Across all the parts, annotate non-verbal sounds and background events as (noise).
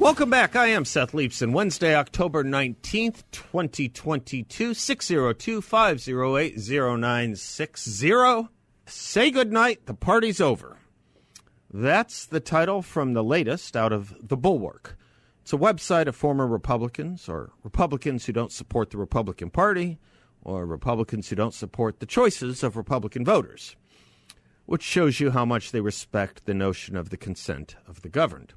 Welcome back. I am Seth Leibsohn. Wednesday, October 19th, 2022, 602 508 0960. Say goodnight. The party's over. That's the title from the latest out of The Bulwark. It's a website of former Republicans or Republicans who don't support the Republican Party or Republicans who don't support the choices of Republican voters, which shows you how much they respect the notion of the consent of the governed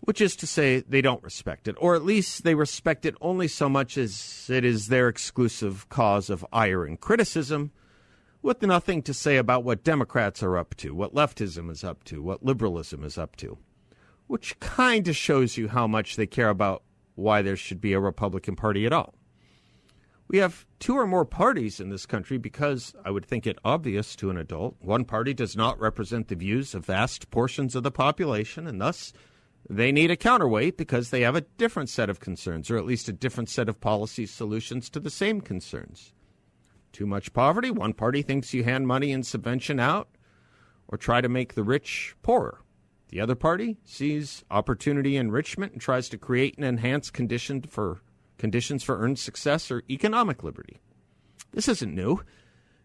which is to say they don't respect it, or at least they respect it only so much as it is their exclusive cause of ire and criticism, with nothing to say about what Democrats are up to, what leftism is up to, what liberalism is up to, which kind of shows you how much they care about why there should be a Republican Party at all. We have two or more parties in this country because I would think it obvious to an adult. One party does not represent the views of vast portions of the population, and thus they need a counterweight because they have a different set of concerns, or at least a different set of policy solutions to the same concerns. Too much poverty, one party thinks you hand money and subvention out or try to make the rich poorer. The other party sees opportunity enrichment and tries to create and enhance condition for, conditions for earned success or economic liberty. This isn't new,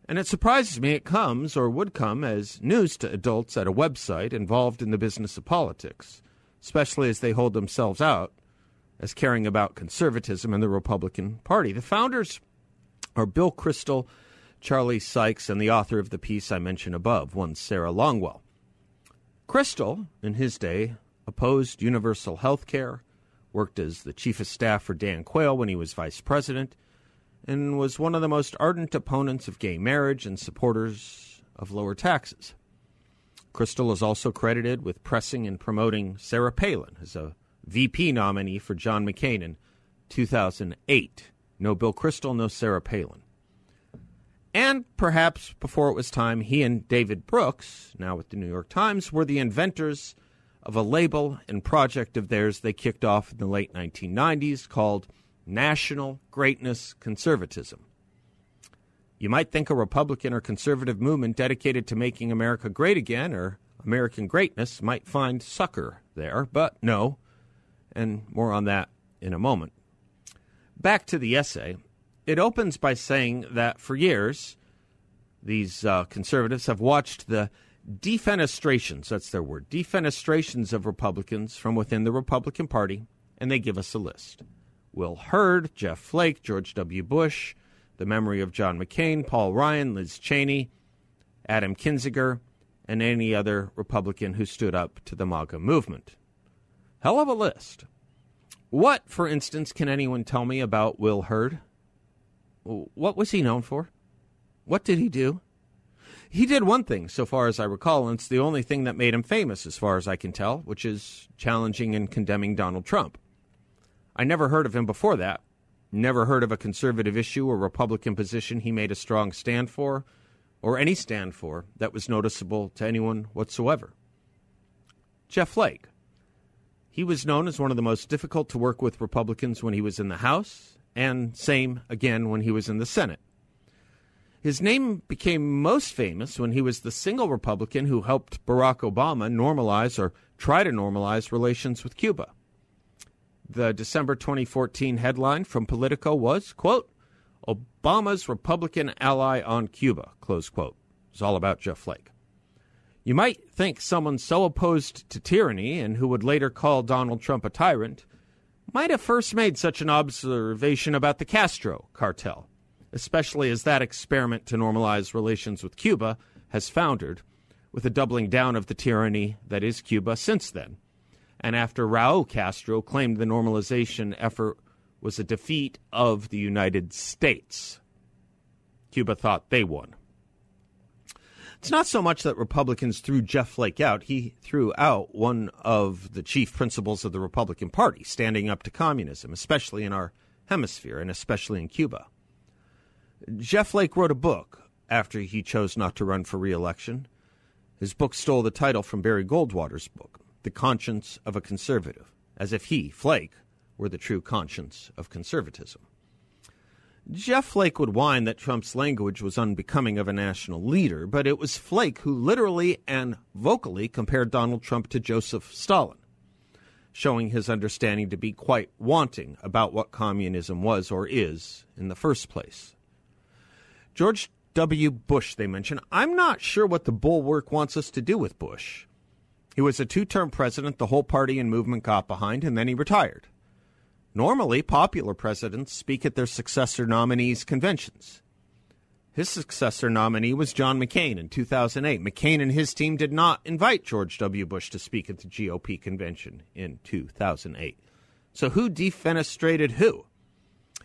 and it surprises me it comes or would come as news to adults at a website involved in the business of politics especially as they hold themselves out as caring about conservatism and the Republican Party. The founders are Bill Kristol, Charlie Sykes, and the author of the piece I mentioned above, one Sarah Longwell. Kristol, in his day, opposed universal health care, worked as the chief of staff for Dan Quayle when he was vice president, and was one of the most ardent opponents of gay marriage and supporters of lower taxes. Kristol is also credited with pressing and promoting Sarah Palin as a VP nominee for John McCain in 2008. No Bill Kristol, no Sarah Palin. And perhaps before it was time, he and David Brooks, now with the New York Times, were the inventors of a label and project of theirs they kicked off in the late 1990s called National Greatness Conservatism. You might think a Republican or conservative movement dedicated to making America great again or American greatness might find succor there, but no. And more on that in a moment. Back to the essay. It opens by saying that for years, these uh, conservatives have watched the defenestrations, that's their word, defenestrations of Republicans from within the Republican Party, and they give us a list. Will Hurd, Jeff Flake, George W. Bush, the memory of John McCain, Paul Ryan, Liz Cheney, Adam Kinzinger, and any other Republican who stood up to the MAGA movement. Hell of a list. What, for instance, can anyone tell me about Will Hurd? What was he known for? What did he do? He did one thing, so far as I recall, and it's the only thing that made him famous, as far as I can tell, which is challenging and condemning Donald Trump. I never heard of him before that, Never heard of a conservative issue or Republican position he made a strong stand for, or any stand for, that was noticeable to anyone whatsoever. Jeff Flake. He was known as one of the most difficult to work with Republicans when he was in the House, and same again when he was in the Senate. His name became most famous when he was the single Republican who helped Barack Obama normalize or try to normalize relations with Cuba. The December 2014 headline from Politico was, quote, Obama's Republican ally on Cuba, close quote. It's all about Jeff Flake. You might think someone so opposed to tyranny and who would later call Donald Trump a tyrant might have first made such an observation about the Castro cartel, especially as that experiment to normalize relations with Cuba has foundered, with a doubling down of the tyranny that is Cuba since then and after Raul Castro claimed the normalization effort was a defeat of the United States. Cuba thought they won. It's not so much that Republicans threw Jeff Flake out, he threw out one of the chief principles of the Republican Party, standing up to communism, especially in our hemisphere and especially in Cuba. Jeff Flake wrote a book after he chose not to run for reelection. His book stole the title from Barry Goldwater's book, The Conscience of a Conservative, as if he, Flake, were the true conscience of conservatism. Jeff Flake would whine that Trump's language was unbecoming of a national leader, but it was Flake who literally and vocally compared Donald Trump to Joseph Stalin, showing his understanding to be quite wanting about what communism was or is in the first place. George W. Bush, they mention. I'm not sure what the bulwark wants us to do with Bush. He was a two term president the whole party and movement got behind, and then he retired. Normally, popular presidents speak at their successor nominees' conventions. His successor nominee was John McCain in 2008. McCain and his team did not invite George W. Bush to speak at the GOP convention in 2008. So, who defenestrated who?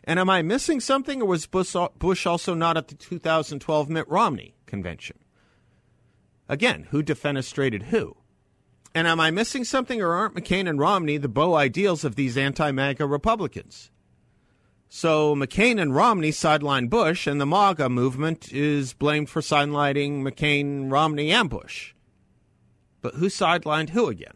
And am I missing something, or was Bush also not at the 2012 Mitt Romney convention? Again, who defenestrated who? And am I missing something, or aren't McCain and Romney the beau ideals of these anti MAGA Republicans? So McCain and Romney sideline Bush, and the MAGA movement is blamed for sidelining McCain, Romney, and Bush. But who sidelined who again?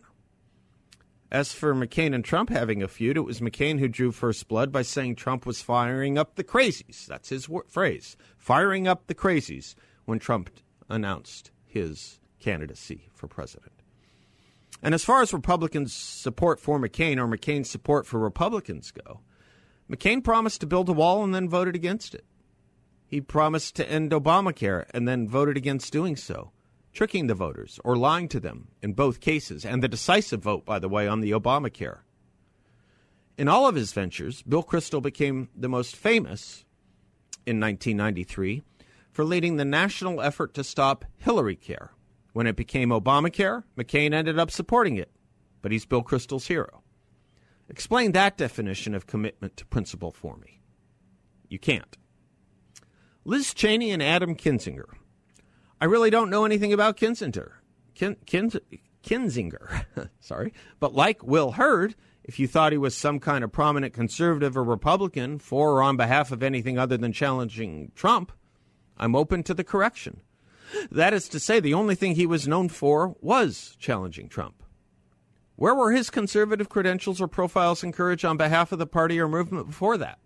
As for McCain and Trump having a feud, it was McCain who drew first blood by saying Trump was firing up the crazies. That's his phrase firing up the crazies when Trump announced his candidacy for president. And as far as Republicans' support for McCain or McCain's support for Republicans go, McCain promised to build a wall and then voted against it. He promised to end Obamacare and then voted against doing so, tricking the voters or lying to them in both cases, and the decisive vote, by the way, on the Obamacare. In all of his ventures, Bill Kristol became the most famous in 1993 for leading the national effort to stop Hillary Care, when it became Obamacare, McCain ended up supporting it, but he's Bill Kristol's hero. Explain that definition of commitment to principle for me. You can't. Liz Cheney and Adam Kinzinger. I really don't know anything about Kinzinger. Kin, Kin, Kinzinger, (laughs) sorry. But like Will Hurd, if you thought he was some kind of prominent conservative or Republican for or on behalf of anything other than challenging Trump, I'm open to the correction. That is to say, the only thing he was known for was challenging Trump. Where were his conservative credentials or profiles and courage on behalf of the party or movement before that?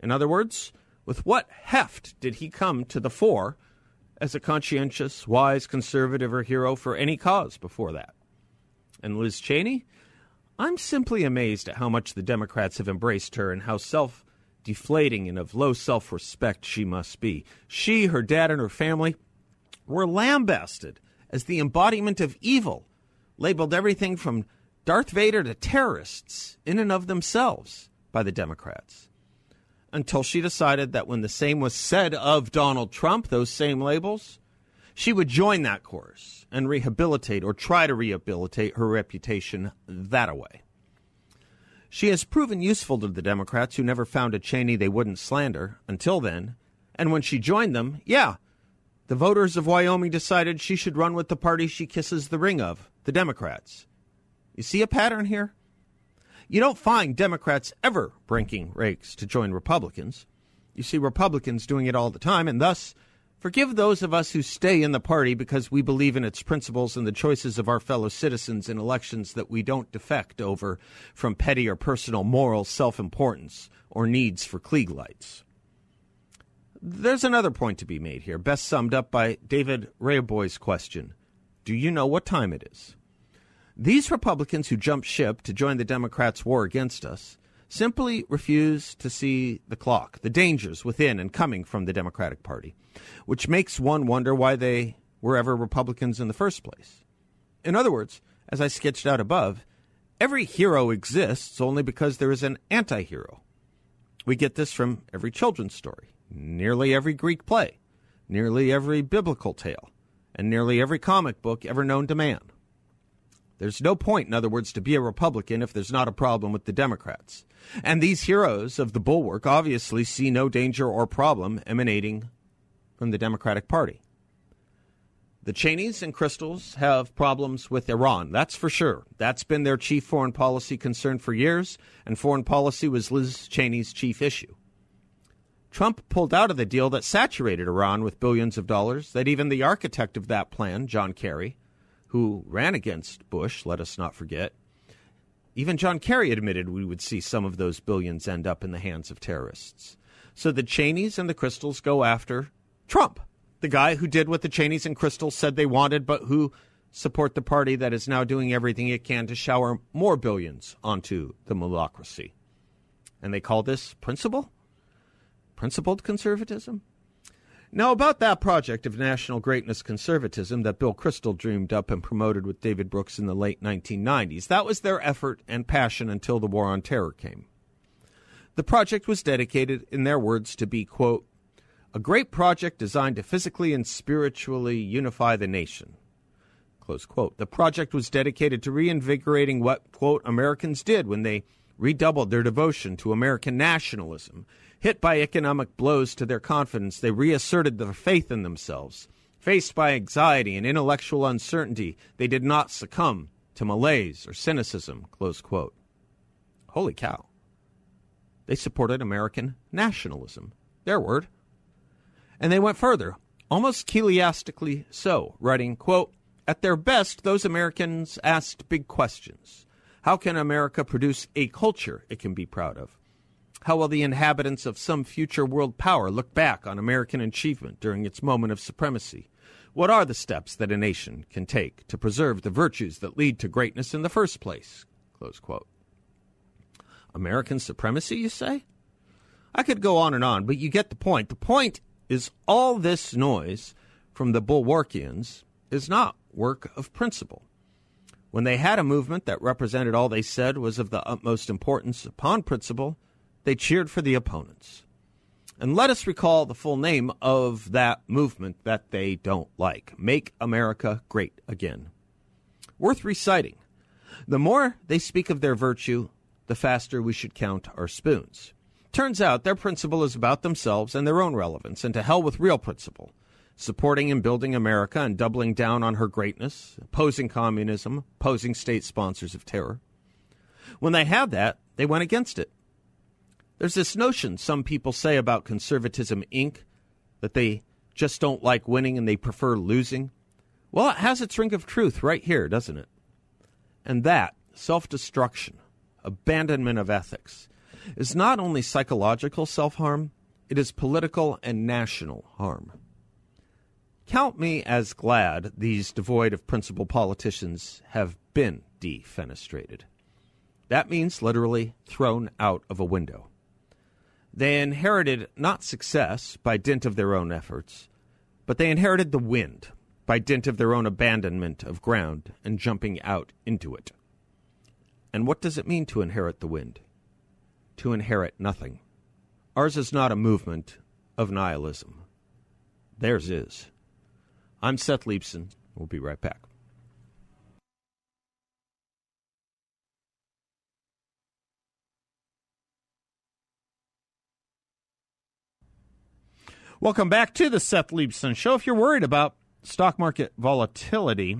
In other words, with what heft did he come to the fore as a conscientious, wise conservative or hero for any cause before that? And Liz Cheney? I'm simply amazed at how much the Democrats have embraced her and how self deflating and of low self respect she must be. She, her dad, and her family were lambasted as the embodiment of evil, labeled everything from Darth Vader to terrorists in and of themselves by the Democrats. Until she decided that when the same was said of Donald Trump, those same labels, she would join that course and rehabilitate or try to rehabilitate her reputation that way. She has proven useful to the Democrats who never found a Cheney they wouldn't slander until then. And when she joined them, yeah, the voters of Wyoming decided she should run with the party she kisses the ring of, the Democrats. You see a pattern here? You don't find Democrats ever breaking ranks to join Republicans. You see Republicans doing it all the time, and thus, forgive those of us who stay in the party because we believe in its principles and the choices of our fellow citizens in elections that we don't defect over from petty or personal moral self importance or needs for Klieg lights. There's another point to be made here, best summed up by David Reaboi's question Do you know what time it is? These Republicans who jumped ship to join the Democrats' war against us simply refuse to see the clock, the dangers within and coming from the Democratic Party, which makes one wonder why they were ever Republicans in the first place. In other words, as I sketched out above, every hero exists only because there is an anti hero. We get this from every children's story nearly every Greek play, nearly every biblical tale, and nearly every comic book ever known to man. There's no point, in other words, to be a Republican if there's not a problem with the Democrats. And these heroes of the bulwark obviously see no danger or problem emanating from the Democratic Party. The Cheneys and Kristols have problems with Iran, that's for sure. That's been their chief foreign policy concern for years, and foreign policy was Liz Cheney's chief issue. Trump pulled out of the deal that saturated Iran with billions of dollars, that even the architect of that plan, John Kerry, who ran against Bush, let us not forget, even John Kerry admitted we would see some of those billions end up in the hands of terrorists. So the Cheneys and the Kristols go after Trump the guy who did what the Cheneys and Kristols said they wanted, but who support the party that is now doing everything it can to shower more billions onto the mullahcracy. And they call this principle? Principled conservatism? Now, about that project of national greatness conservatism that Bill Kristol dreamed up and promoted with David Brooks in the late 1990s, that was their effort and passion until the War on Terror came. The project was dedicated, in their words, to be, quote, a great project designed to physically and spiritually unify the nation. Close quote. The project was dedicated to reinvigorating what, quote, Americans did when they redoubled their devotion to American nationalism. Hit by economic blows to their confidence, they reasserted their faith in themselves. Faced by anxiety and intellectual uncertainty, they did not succumb to malaise or cynicism. Holy cow. They supported American nationalism. Their word. And they went further, almost chiliastically so, writing, quote, At their best, those Americans asked big questions. How can America produce a culture it can be proud of? How will the inhabitants of some future world power look back on American achievement during its moment of supremacy? What are the steps that a nation can take to preserve the virtues that lead to greatness in the first place? American supremacy, you say? I could go on and on, but you get the point. The point is all this noise from the Bulwarkians is not work of principle. When they had a movement that represented all they said was of the utmost importance upon principle, they cheered for the opponents. And let us recall the full name of that movement that they don't like Make America Great Again. Worth reciting. The more they speak of their virtue, the faster we should count our spoons. Turns out their principle is about themselves and their own relevance, and to hell with real principle. Supporting and building America and doubling down on her greatness, opposing communism, opposing state sponsors of terror. When they had that, they went against it. There's this notion some people say about Conservatism Inc. that they just don't like winning and they prefer losing. Well, it has its ring of truth right here, doesn't it? And that, self destruction, abandonment of ethics, is not only psychological self harm, it is political and national harm. Count me as glad these devoid of principle politicians have been defenestrated. That means literally thrown out of a window. They inherited not success by dint of their own efforts, but they inherited the wind by dint of their own abandonment of ground and jumping out into it. And what does it mean to inherit the wind? to inherit nothing. Ours is not a movement of nihilism. Theirs is. I'm Seth Leibsohn. We'll be right back. Welcome back to the Seth Leibsohn Show. If you're worried about stock market volatility,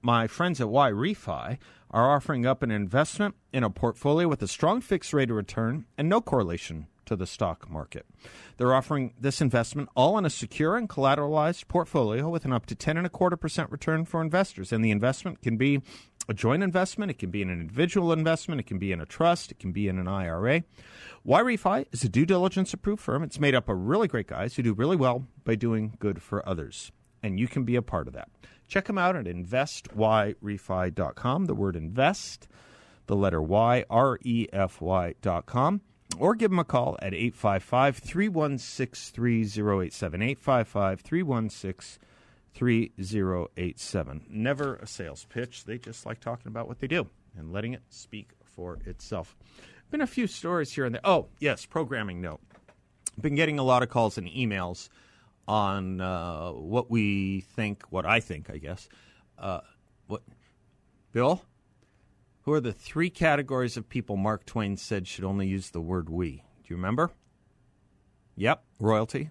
my friends at YRefy are offering up an investment in a portfolio with a strong fixed rate of return and no correlation to the stock market. They're offering this investment all in a secure and collateralized portfolio with an up to 10 and a quarter percent return for investors. And the investment can be a joint investment, it can be in an individual investment, it can be in a trust, it can be in an IRA. YRefy is a due diligence approved firm. It's made up of really great guys who do really well by doing good for others. And you can be a part of that. Check them out at investyrefy.com. The word invest, the letter Y, R E F Y.com. Or give them a call at 855 316 3087. 855 316 3087. Never a sales pitch. They just like talking about what they do and letting it speak for itself. Been a few stories here and there. Oh, yes, programming note. Been getting a lot of calls and emails on uh, what we think, what I think, I guess. Uh, what, Bill? Who are the three categories of people Mark Twain said should only use the word we? Do you remember? Yep, royalty.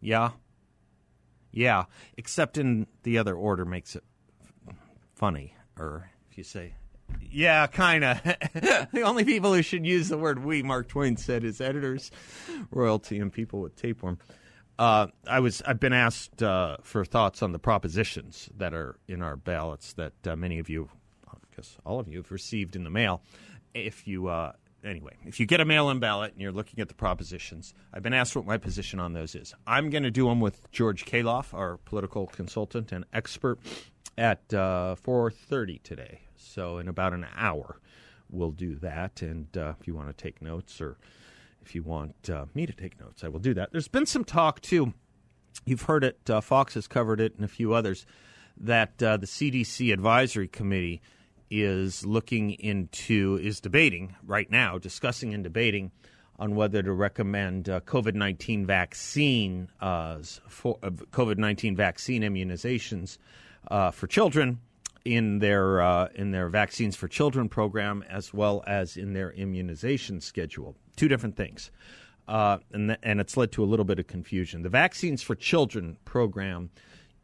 Yeah. Yeah, except in the other order makes it funny. Or if you say, yeah, kind of. (laughs) the only people who should use the word we, Mark Twain said, is editors, royalty, and people with tapeworm. Uh, I was I've been asked uh, for thoughts on the propositions that are in our ballots that uh, many of you, I guess all of you, have received in the mail. If you uh, anyway, if you get a mail-in ballot and you're looking at the propositions, I've been asked what my position on those is. I'm going to do them with George Kaloff, our political consultant and expert, at 4:30 uh, today. So in about an hour, we'll do that. And uh, if you want to take notes or if you want uh, me to take notes, I will do that. There's been some talk, too. You've heard it, uh, Fox has covered it, and a few others, that uh, the CDC Advisory Committee is looking into, is debating right now, discussing and debating on whether to recommend uh, COVID 19 vaccine, uh, for, uh, COVID 19 vaccine immunizations for children in their uh, in their vaccines for children program as well as in their immunization schedule. Two different things, uh, and th- and it's led to a little bit of confusion. The vaccines for children program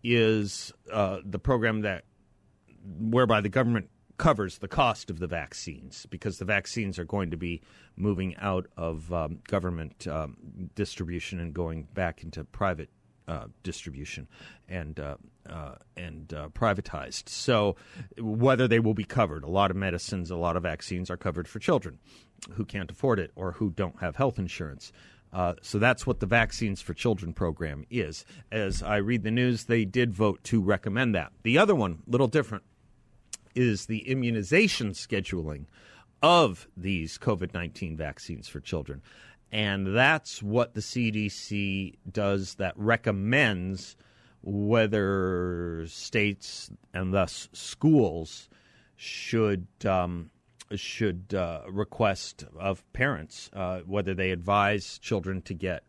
is uh, the program that whereby the government covers the cost of the vaccines because the vaccines are going to be moving out of um, government um, distribution and going back into private uh, distribution and uh, uh, and uh, privatized. So whether they will be covered, a lot of medicines, a lot of vaccines are covered for children who can't afford it or who don't have health insurance. Uh, so that's what the Vaccines for Children program is. As I read the news, they did vote to recommend that. The other one, little different, is the immunization scheduling of these COVID 19 vaccines for children. And that's what the CDC does that recommends whether states and thus schools should um, should uh, request of parents uh, whether they advise children to get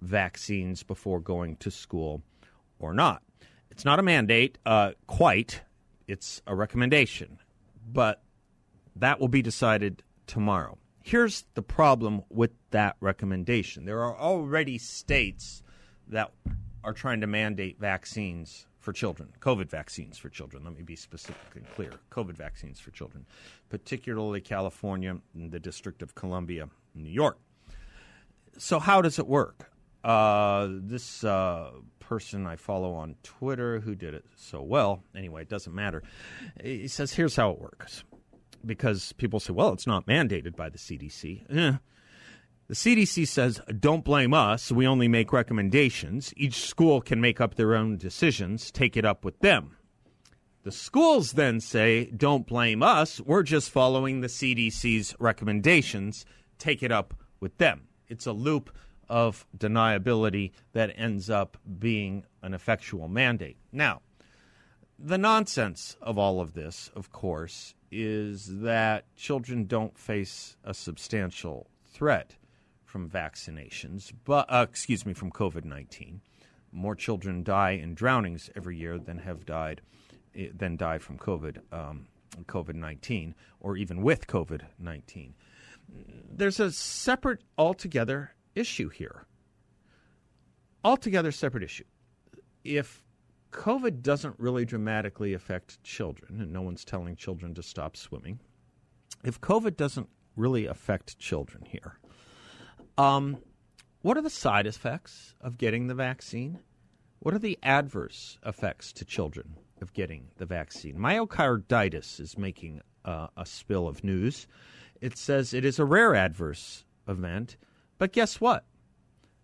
vaccines before going to school or not. It's not a mandate, uh, quite. It's a recommendation, but that will be decided tomorrow. Here's the problem with that recommendation there are already states that are trying to mandate vaccines for children, COVID vaccines for children. Let me be specific and clear COVID vaccines for children, particularly California and the District of Columbia, New York. So, how does it work? Uh, this uh, person I follow on Twitter who did it so well, anyway, it doesn't matter. He says, here's how it works because people say, well, it's not mandated by the CDC. Eh. The CDC says, don't blame us. We only make recommendations. Each school can make up their own decisions, take it up with them. The schools then say, don't blame us. We're just following the CDC's recommendations, take it up with them. It's a loop of deniability that ends up being an effectual mandate. Now, the nonsense of all of this, of course, is that children don't face a substantial threat from vaccinations, but uh, excuse me, from COVID nineteen. More children die in drownings every year than have died eh, than die from COVID um, COVID nineteen, or even with COVID nineteen. There's a separate, altogether issue here. Altogether separate issue. If COVID doesn't really dramatically affect children, and no one's telling children to stop swimming. If COVID doesn't really affect children here, um, what are the side effects of getting the vaccine? What are the adverse effects to children of getting the vaccine? Myocarditis is making uh, a spill of news. It says it is a rare adverse event, but guess what?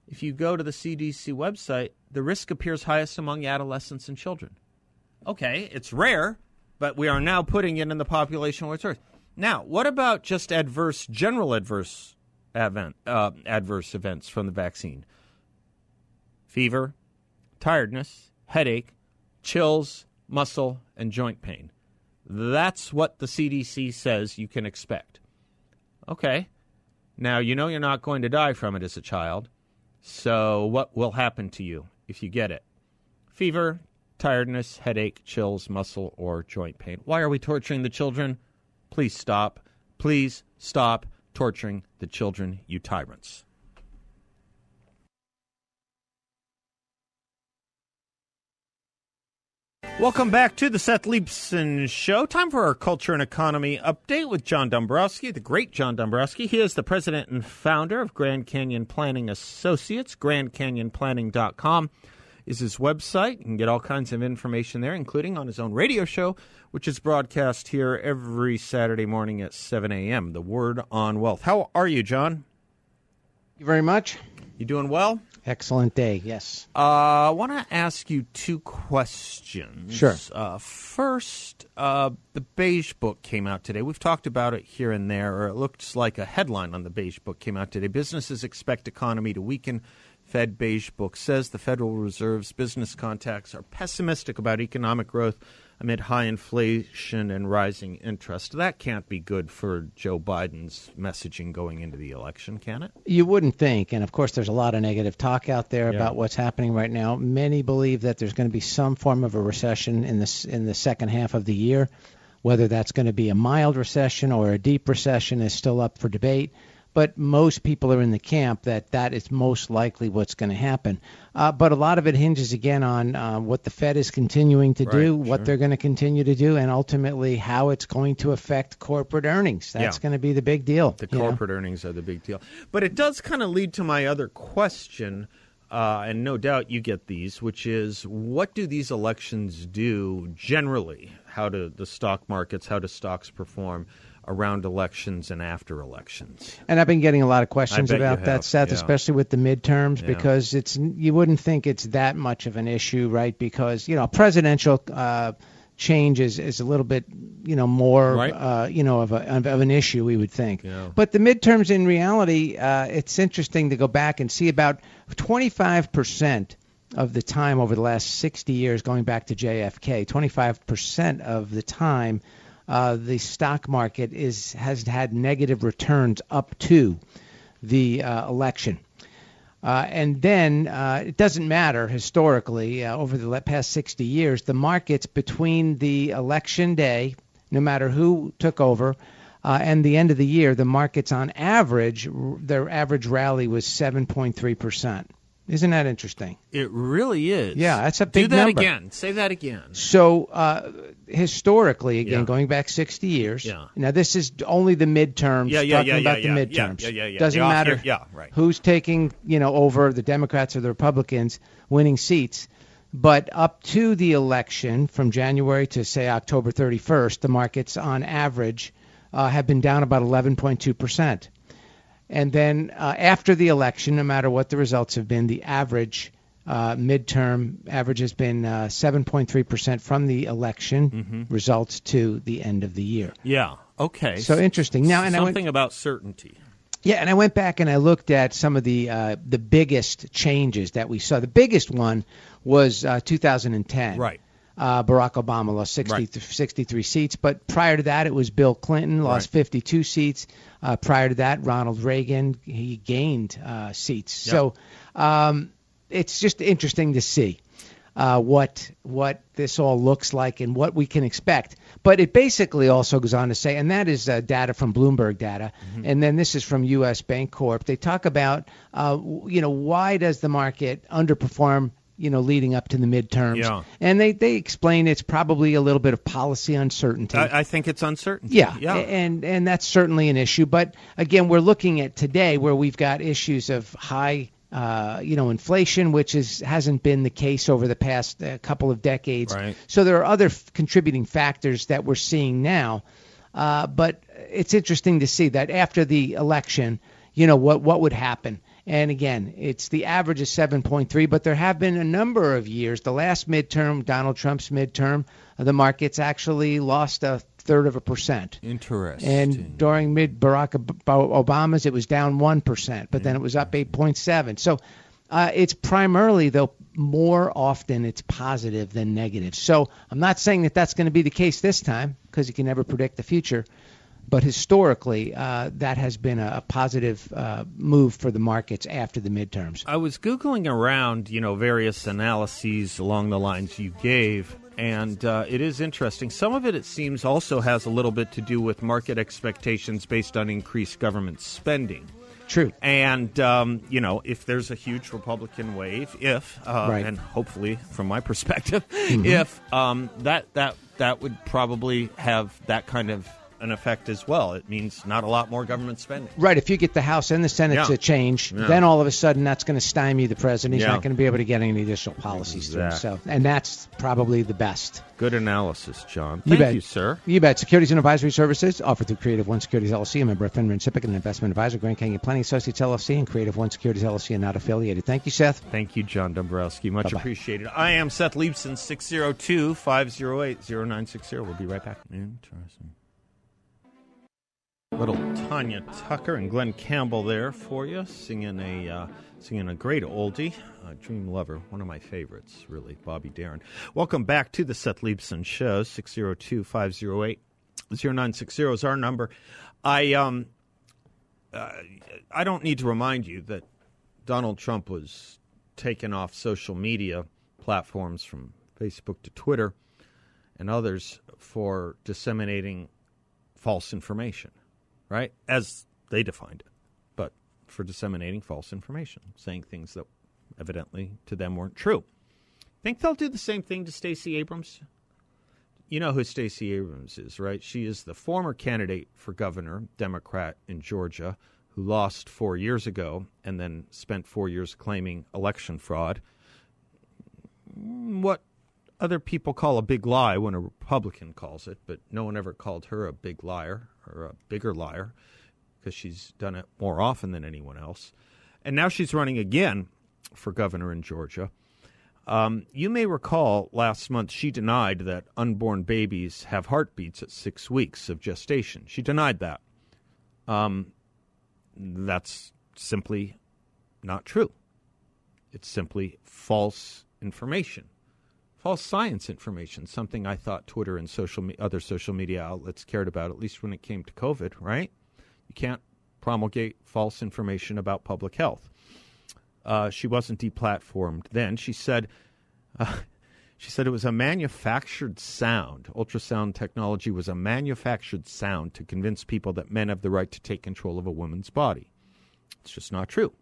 If you go to the CDC website, the risk appears highest among adolescents and children. Okay, it's rare, but we are now putting it in the population where it's. Now, what about just adverse, general adverse event, uh, adverse events from the vaccine? Fever, tiredness, headache, chills, muscle, and joint pain. That's what the CDC says you can expect. Okay. Now, you know you're not going to die from it as a child. So, what will happen to you if you get it? Fever, tiredness, headache, chills, muscle, or joint pain. Why are we torturing the children? Please stop. Please stop torturing the children, you tyrants. Welcome back to the Seth Leibsohn Show. Time for our culture and economy update with John Dombroski, the great John Dombroski. He is the president and founder of Grand Canyon Planning Associates. GrandCanyonPlanning.com is his website. You can get all kinds of information there, including on his own radio show, which is broadcast here every Saturday morning at 7 a.m. The Word on Wealth. How are you, John? Thank you very much. You doing well? Excellent day, yes. Uh, I want to ask you two questions. Sure. Uh, first, uh, the Beige Book came out today. We've talked about it here and there, or it looks like a headline on the Beige Book came out today. Businesses expect economy to weaken. Fed Beige Book says the Federal Reserve's business contacts are pessimistic about economic growth amid high inflation and rising interest. That can't be good for Joe Biden's messaging going into the election, can it? You wouldn't think, and of course, there's a lot of negative talk out there Yeah. about what's happening right now. Many believe that there's going to be some form of a recession in this in the second half of the year. Whether that's going to be a mild recession or a deep recession is still up for debate. But most people are in the camp that that is most likely what's going to happen. Uh, but a lot of it hinges again on uh, what the Fed is continuing to do, Right, what sure. they're going to continue to do, and ultimately how it's going to affect corporate earnings. That's Yeah. going to be the big deal. The you know? corporate earnings are the big deal. But it does kind of lead to my other question, uh, and no doubt you get these, which is what do these elections do generally? How do the stock markets, how do stocks perform around elections and after elections? And I've been getting a lot of questions about that, Seth, yeah. especially with the midterms, Yeah. because it's you wouldn't think it's that much of an issue, right? Because you know, presidential uh, change is, is a little bit, you know, more, Right. uh, you know, of, a, of, of an issue, we would think. Yeah. But the midterms, in reality, uh, it's interesting to go back and see about 25 percent of the time over the last 60 years, going back to JFK, 25% of the time, uh, the stock market is has had negative returns up to the uh, election. Uh, and then uh, it doesn't matter historically uh, over the past 60 years, the markets between the election day, no matter who took over, uh, and the end of the year, the markets on average, r- their average rally was 7.3 percent. Isn't that interesting? It really is. Yeah, that's a big Do that number. again. Say that again. So uh, historically, again, Yeah. going back 60 years. Yeah. Now this is only the midterms. Yeah, yeah, talking yeah, about yeah, the midterms. yeah, yeah, yeah. Doesn't off matter. yeah, right. Who's taking you know over the Democrats or the Republicans winning seats. But up to the election, from January to say October 31st, the markets on average uh, have been down about 11.2 percent. And then uh, after the election, no matter what the results have been, the average uh, midterm average has been uh, 7.3% from the election Mm-hmm. results to the end of the year. Yeah. Okay. So interesting. Now, and I went- something about certainty. Yeah, and I went back and I looked at some of the uh, the biggest changes that we saw. The biggest one was uh, 2010. Right. Uh, Barack Obama lost 60, Right. 63 seats, but prior to that, it was Bill Clinton lost Right. 52 seats. Uh, prior to that, Ronald Reagan he gained uh, seats. So um, it's just interesting to see uh, what what this all looks like and what we can expect. But it basically also goes on to say, and that is uh, data from Bloomberg data, and then this is from U.S. Bancorp. They talk about, uh, you know, why does the market underperform? You know, leading up to the midterms, Yeah. and they they explain it's probably a little bit of policy uncertainty. I, I think it's uncertainty. Yeah, Yeah. and and that's certainly an issue. But again, we're looking at today where we've got issues of high, uh, you know, inflation, which is hasn't been the case over the past uh, couple of decades. Right. So there are other f- contributing factors that we're seeing now. Uh, but it's interesting to see that after the election, you know, what what would happen. And again, it's the average is 7.3, but there have been a number of years. The last midterm, Donald Trump's midterm, the markets actually lost a third of a percent. Interesting. And during mid Barack Obama's, it was down one percent, but then it was up 8.7. So uh, it's primarily, though, more often it's positive than negative. So I'm not saying that that's going to be the case this time because you can never predict the future. But historically, uh, that has been a, a positive uh, move for the markets after the midterms. I was googling around, you know, various analyses along the lines you gave, and uh, it is interesting. Some of it, it seems, also has a little bit to do with market expectations based on increased government spending. True. And um, you know, if there's a huge Republican wave, if uh, Right. and hopefully, from my (laughs) perspective, Mm-hmm. if um, that that that would probably have that kind of an effect as well. It means not a lot more government spending. Right. If you get the House and the Senate Yeah. to change, Yeah. then all of a sudden that's going to stymie the president. He's Yeah. not going to be able to get any additional policies through. So, and that's probably the best. Good analysis, John. You Thank bet. you, sir. You bet. Securities and advisory services offered through Creative One Securities LLC, a member of Finman SIPC, an investment advisor, Grand Canyon Planning Associates LLC, and Creative One Securities LLC, and not affiliated. Thank you, Seth. Thank you, John Dombroski. Much Bye-bye. appreciated. I am Seth Leibsohn, 602 508 0960. We'll be right back. Interesting. Little Tanya Tucker and Glen Campbell there for you, singing a uh, singing a great oldie, uh, "Dream Lover," one of my favorites, really. Bobby Darin. Welcome back to the Seth Leibsohn Show. 602-508-0960 is our number. I um uh, I don't need to remind you that Donald Trump was taken off social media platforms from Facebook to Twitter and others for disseminating false information, right? As they defined it, but for disseminating false information, saying things that evidently to them weren't true. Think they'll do the same thing to Stacey Abrams? You know who Stacey Abrams is, right? She is the former candidate for governor, Democrat in Georgia, who lost four years ago and then spent four years claiming election fraud. What other people call a big lie when a Republican calls it, but no one ever called her a big liar or a bigger liar because she's done it more often than anyone else. And now she's running again for governor in Georgia. Um, you may recall last month she denied that unborn babies have heartbeats at six weeks of gestation. She denied that. Um, that's simply not true. It's simply false information, false science information. Something I thought Twitter and social me- other social media outlets cared about, at least when it came to COVID. Right? You can't promulgate false information about public health. Uh, she wasn't deplatformed then. She said, uh, (laughs) she said it was a manufactured sound. Ultrasound technology was a manufactured sound to convince people that men have the right to take control of a woman's body. It's just not true.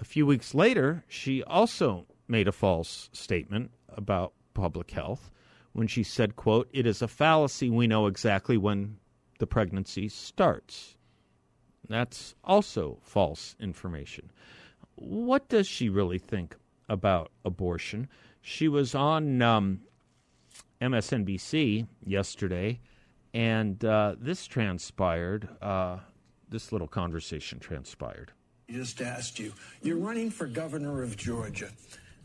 A few weeks later, she also made a false statement about public health when she said, quote, "It is a fallacy. We know exactly when the pregnancy starts." That's also false information. What does she really think about abortion? She was on um, MSNBC yesterday, and uh, this transpired. Uh, this little conversation transpired. just asked you. You're running for governor of Georgia.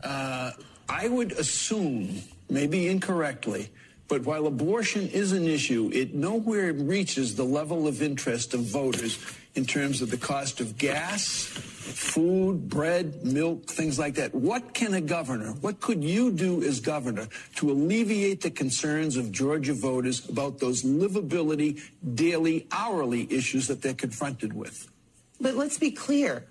Uh, I would assume, maybe incorrectly, but while abortion is an issue, it nowhere reaches the level of interest of voters in terms of the cost of gas, food, bread, milk, things like that. What can a governor, what could you do as governor to alleviate the concerns of Georgia voters about those livability, daily, hourly issues that they're confronted with? But let's be clear.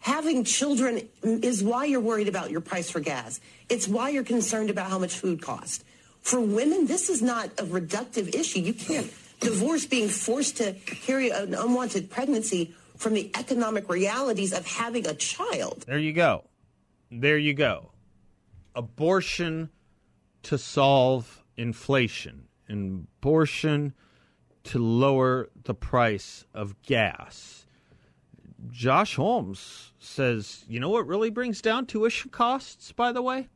Having children is why you're worried about your price for gas. It's why you're concerned about how much food costs. For women, this is not a reductive issue. You can't divorce being forced to carry an unwanted pregnancy from the economic realities of having a child. There you go. There you go. Abortion to solve inflation, abortion to lower the price of gas. Josh Holmes says, you know what really brings down tuition costs, by the way?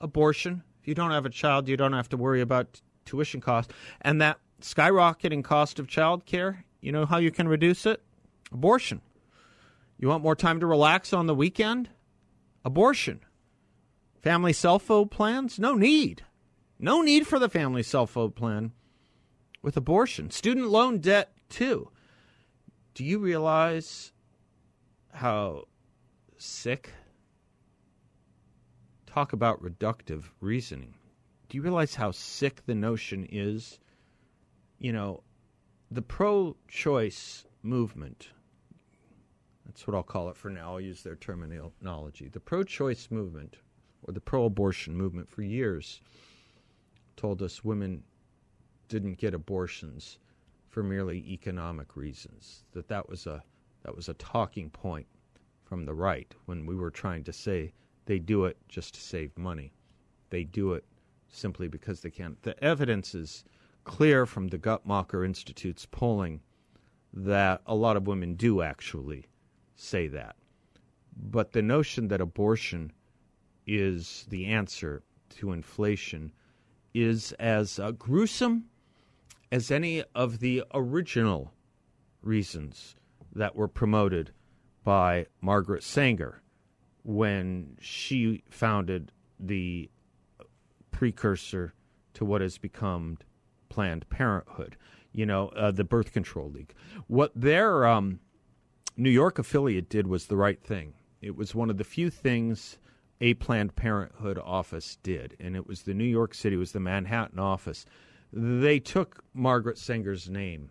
Abortion. If you don't have a child, you don't have to worry about tuition costs. And that skyrocketing cost of child care, you know how you can reduce it? Abortion. You want more time to relax on the weekend? Abortion. Family cell phone plans? No need. No need for the family cell phone plan with abortion. Student loan debt, too. Do you realize how sick? Talk about reductive reasoning. Do you realize how sick the notion is? You know, the pro choice movement that's what I'll call it for now. I'll use their terminology. The pro choice movement or the pro abortion movement for years told us women didn't get abortions for merely economic reasons, that that was a That was a talking point from the right when we were trying to say they do it just to save money. They do it simply because they can. The evidence is clear from the Guttmacher Institute's polling that a lot of women do actually say that. But the notion that abortion is the answer to inflation is as uh, gruesome as any of the original reasons that were promoted by Margaret Sanger when she founded the precursor to what has become Planned Parenthood, you know, uh, the Birth Control League. What their um, New York affiliate did was the right thing. It was one of the few things a Planned Parenthood office did, and it was the New York City, it was the Manhattan office. They took Margaret Sanger's name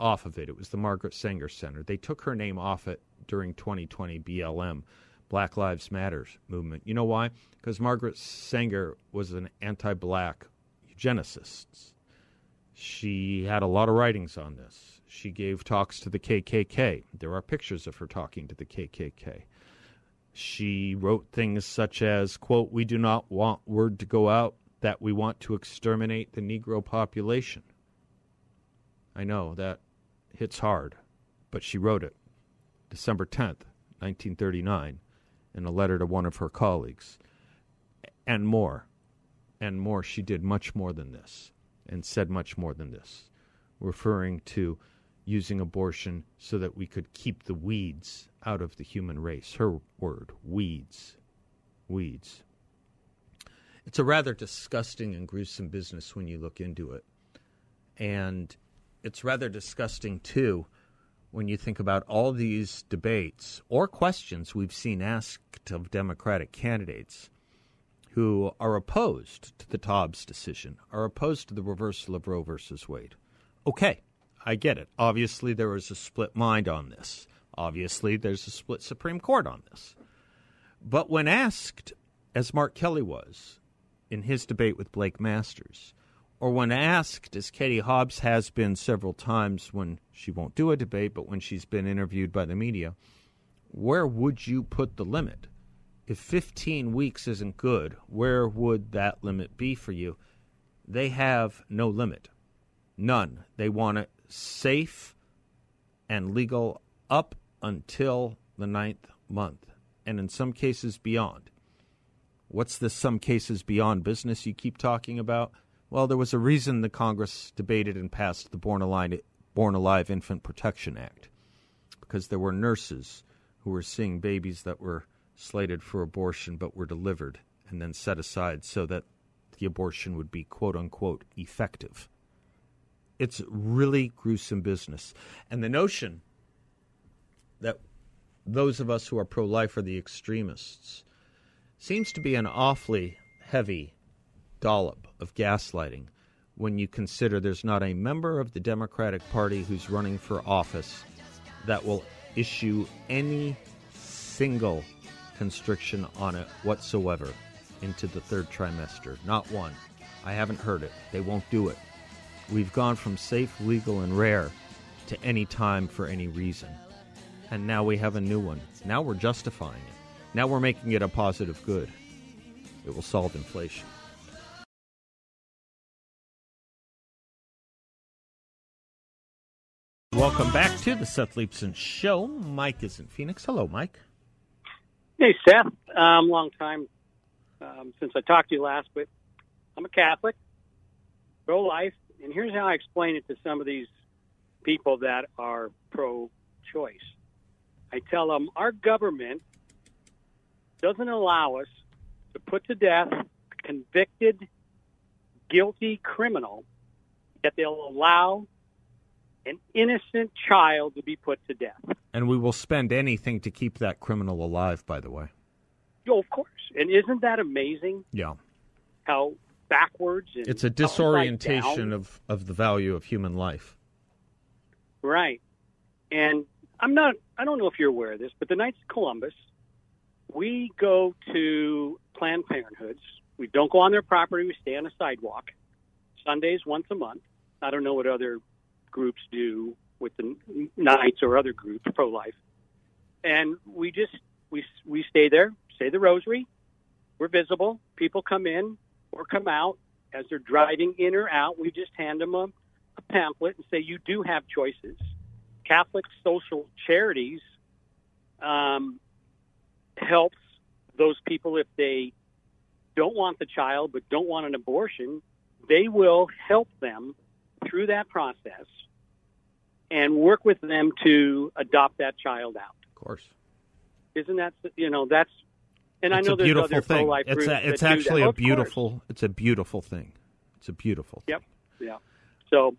off of it. It was the Margaret Sanger Center. They took her name off it during 2020 BLM, Black Lives Matters movement. You know why? Because Margaret Sanger was an anti-black eugenicist. She had a lot of writings on this. She gave talks to the KKK. There are pictures of her talking to the KKK. She wrote things such as, quote, we do not want word to go out that we want to exterminate the Negro population. I know that hits hard, but she wrote it December 10th, 1939, in a letter to one of her colleagues. And more, and more. She did much more than this and said much more than this, referring to using abortion so that we could keep the weeds out of the human race. Her word, weeds. Weeds. It's a rather disgusting and gruesome business when you look into it. And it's rather disgusting, too, when you think about all these debates or questions we've seen asked of Democratic candidates who are opposed to the Dobbs decision, are opposed to the reversal of Roe versus Wade. Okay, I get it. Obviously, there is a split mind on this. Obviously, there's a split Supreme Court on this. But when asked, as Mark Kelly was in his debate with Blake Masters, or when asked, as Katie Hobbs has been several times when she won't do a debate, but when she's been interviewed by the media, where would you put the limit? if 15 weeks isn't good, where would that limit be for you? They have no limit. None. They want it safe and legal up until the ninth month, and in some cases beyond. What's this some cases beyond business you keep talking about? Well, there was a reason the Congress debated and passed the Born Alive, Born Alive Infant Protection Act, because there were nurses who were seeing babies that were slated for abortion but were delivered and then set aside so that the abortion would be quote unquote effective. It's really gruesome business. And the notion that those of us who are pro life are the extremists seems to be an awfully heavy dollop of gaslighting when you consider there's not a member of the Democratic Party who's running for office that will issue any single constriction on it whatsoever into the third trimester. Not one. I haven't heard it. They won't do it. We've gone from safe, legal, and rare to any time for any reason. And now we have a new one. Now we're justifying it. Now we're making it a positive good. It will solve inflation. Welcome back to the Seth Leibsohn Show. Mike is in Phoenix. Hello, Mike. Hey, Seth. Um, long time um, since I talked to you last, but I'm a Catholic, pro life, and here's how I explain it to some of these people that are pro choice. I tell them our government doesn't allow us to put to death a convicted, guilty criminal, yet they'll allow an innocent child to be put to death. And we will spend anything to keep that criminal alive, by the way. Oh, of course. And isn't that amazing? Yeah. How backwards It's a disorientation of, of the value of human life. Right. And I'm not I don't know if you're aware of this, but the Knights of Columbus, we go to Planned Parenthoods. We don't go on their property, we stay on a sidewalk. Sundays once a month. I don't know what other groups do with the Knights or other groups pro life, and we just we we stay there, say the Rosary. We're visible. People come in or come out as they're driving in or out. We just hand them a, a pamphlet and say you do have choices. Catholic social charities um, helps those people if they don't want the child but don't want an abortion. They will help them through that process and work with them to adopt that child out. Of course. Isn't that you know that's and it's I know a there's other thing. pro-life It's groups a, it's actually a course. beautiful. It's a beautiful thing. It's a beautiful. Thing. Yep. Yeah. So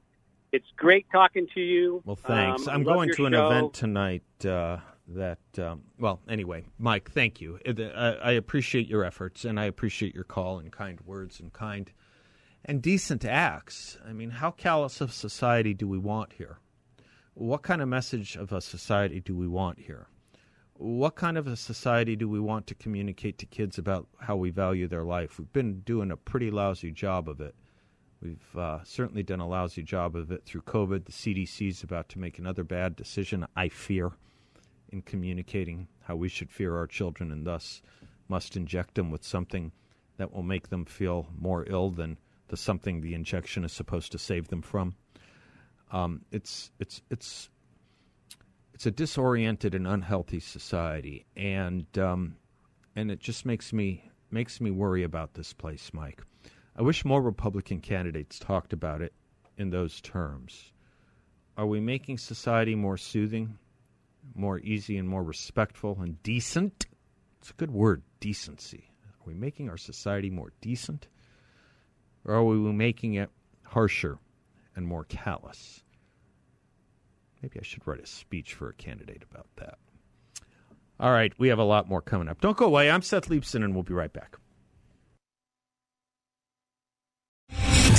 it's great talking to you. Well, thanks. Um, I'm going to an show. event tonight uh, that, um, well, anyway, Mike, thank you. I, I appreciate your efforts and I appreciate your call and kind words and kind and decent acts. I mean, how callous of society do we want here? What kind of message of a society do we want here? What kind of a society do we want to communicate to kids about how we value their life? We've been doing a pretty lousy job of it. We've uh, certainly done a lousy job of it through COVID. The CDC is about to make another bad decision, I fear, in communicating how we should fear our children and thus must inject them with something that will make them feel more ill than the something the injection is supposed to save them from. Um, it's it's it's it's a disoriented and unhealthy society, and um, and it just makes me makes me worry about this place, Mike. I wish more Republican candidates talked about it in those terms. Are we making society more soothing, more easy, and more respectful and decent? It's a good word, decency. Are we making our society more decent? Or are we making it harsher and more callous? Maybe I should write a speech for a candidate about that. All right, we have a lot more coming up. Don't go away. I'm Seth Leibsohn, and we'll be right back.